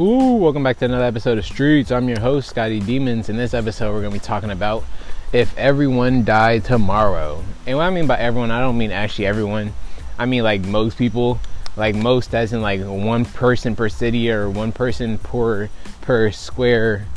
Ooh, welcome back to another episode of Streets. I'm your host, Scotty Demons. In this episode, we're going to be talking about if everyone died tomorrow. And what I mean by everyone, I don't mean actually everyone. I mean like most people, like most as in like one person per city or one person per per square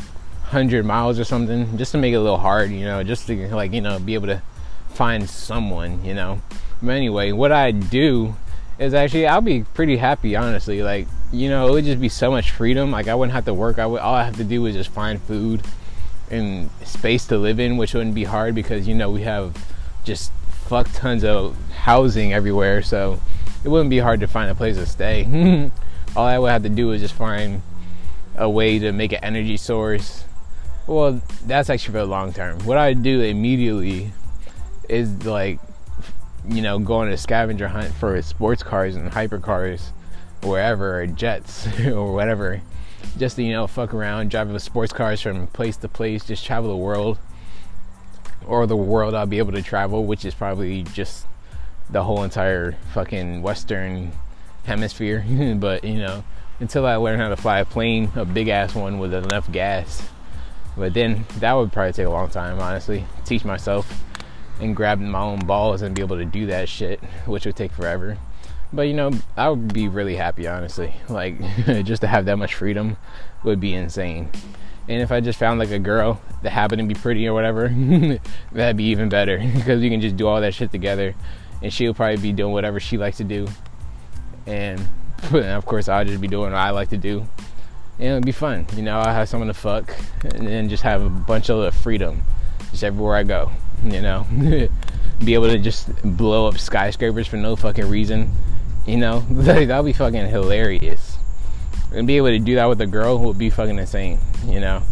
hundred miles or something, just to make it a little hard, you know, just to like you know be able to find someone, you know. But anyway, what I do is actually I'll be pretty happy, honestly. Like you know, it would just be so much freedom. Like I wouldn't have to work. I would all I have to do is just find food and space to live in, which wouldn't be hard because you know we have just fuck tons of housing everywhere, so it wouldn't be hard to find a place to stay. all I would have to do is just find a way to make an energy source. Well, that's actually for the long term. What I do immediately is like, you know, go on a scavenger hunt for sports cars and hypercars, wherever, or jets, or whatever. Just to, you know, fuck around, driving with sports cars from place to place, just travel the world. Or the world I'll be able to travel, which is probably just the whole entire fucking Western hemisphere. but, you know, until I learn how to fly a plane, a big ass one with enough gas. But then that would probably take a long time, honestly. Teach myself and grab my own balls and be able to do that shit, which would take forever. But you know, I would be really happy, honestly. Like, just to have that much freedom would be insane. And if I just found like a girl that happened to be pretty or whatever, that'd be even better because we can just do all that shit together, and she'll probably be doing whatever she likes to do, and of course I'll just be doing what I like to do, and it'd be fun. You know, I have someone to fuck, and then just have a bunch of freedom, just everywhere I go. You know, be able to just blow up skyscrapers for no fucking reason. You know, that'd be fucking hilarious. And be able to do that with a girl would be fucking insane. You know,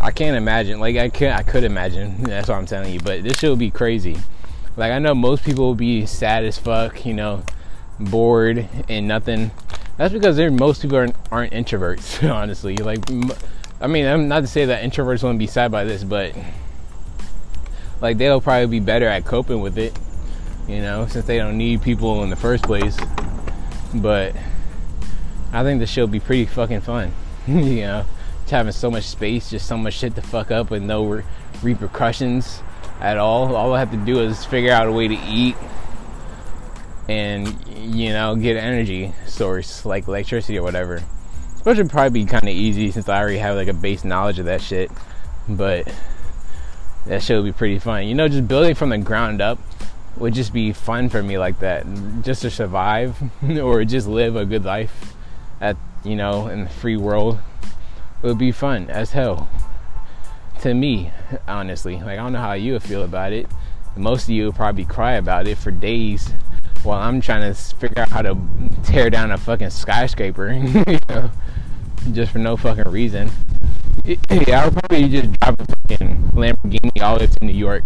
I can't imagine. Like I could, I could imagine. That's what I'm telling you. But this shit would be crazy. Like I know most people will be sad as fuck. You know, bored and nothing. That's because most people aren't, aren't introverts. Honestly, like, I mean, I'm not to say that introverts won't be sad by this, but like they'll probably be better at coping with it. You know, since they don't need people in the first place. But I think the show will be pretty fucking fun. you know, just having so much space, just so much shit to fuck up with no re- repercussions at all. All I have to do is figure out a way to eat and you know get an energy source like electricity or whatever. Which would probably be kind of easy since I already have like a base knowledge of that shit. But that shit would be pretty fun. You know, just building from the ground up would just be fun for me like that. Just to survive or just live a good life at you know in the free world would be fun as hell. To me, honestly. Like I don't know how you would feel about it. Most of you would probably cry about it for days while I'm trying to figure out how to tear down a fucking skyscraper, you know, just for no fucking reason. Yeah, I would probably just drive a fucking Lamborghini all the way to New York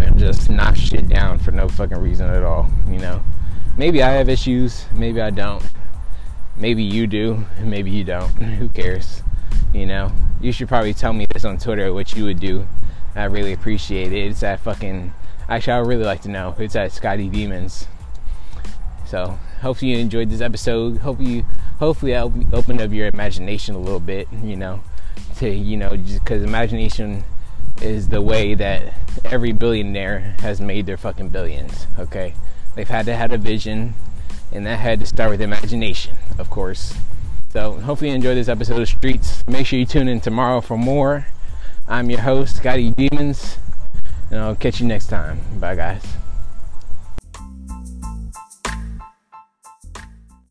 and just knock shit down for no fucking reason at all, you know. Maybe I have issues, maybe I don't. Maybe you do, maybe you don't. Who cares? You know, you should probably tell me this on Twitter what you would do. I really appreciate it. It's at fucking. Actually, I would really like to know. It's at Scotty Demons. So, hopefully you enjoyed this episode. Hope you hopefully I opened up your imagination a little bit, you know, to, you know, just because imagination is the way that every billionaire has made their fucking billions, okay? They've had to have a vision, and that had to start with imagination, of course. So, hopefully, you enjoy this episode of Streets. Make sure you tune in tomorrow for more. I'm your host, Scotty Demons, and I'll catch you next time. Bye, guys.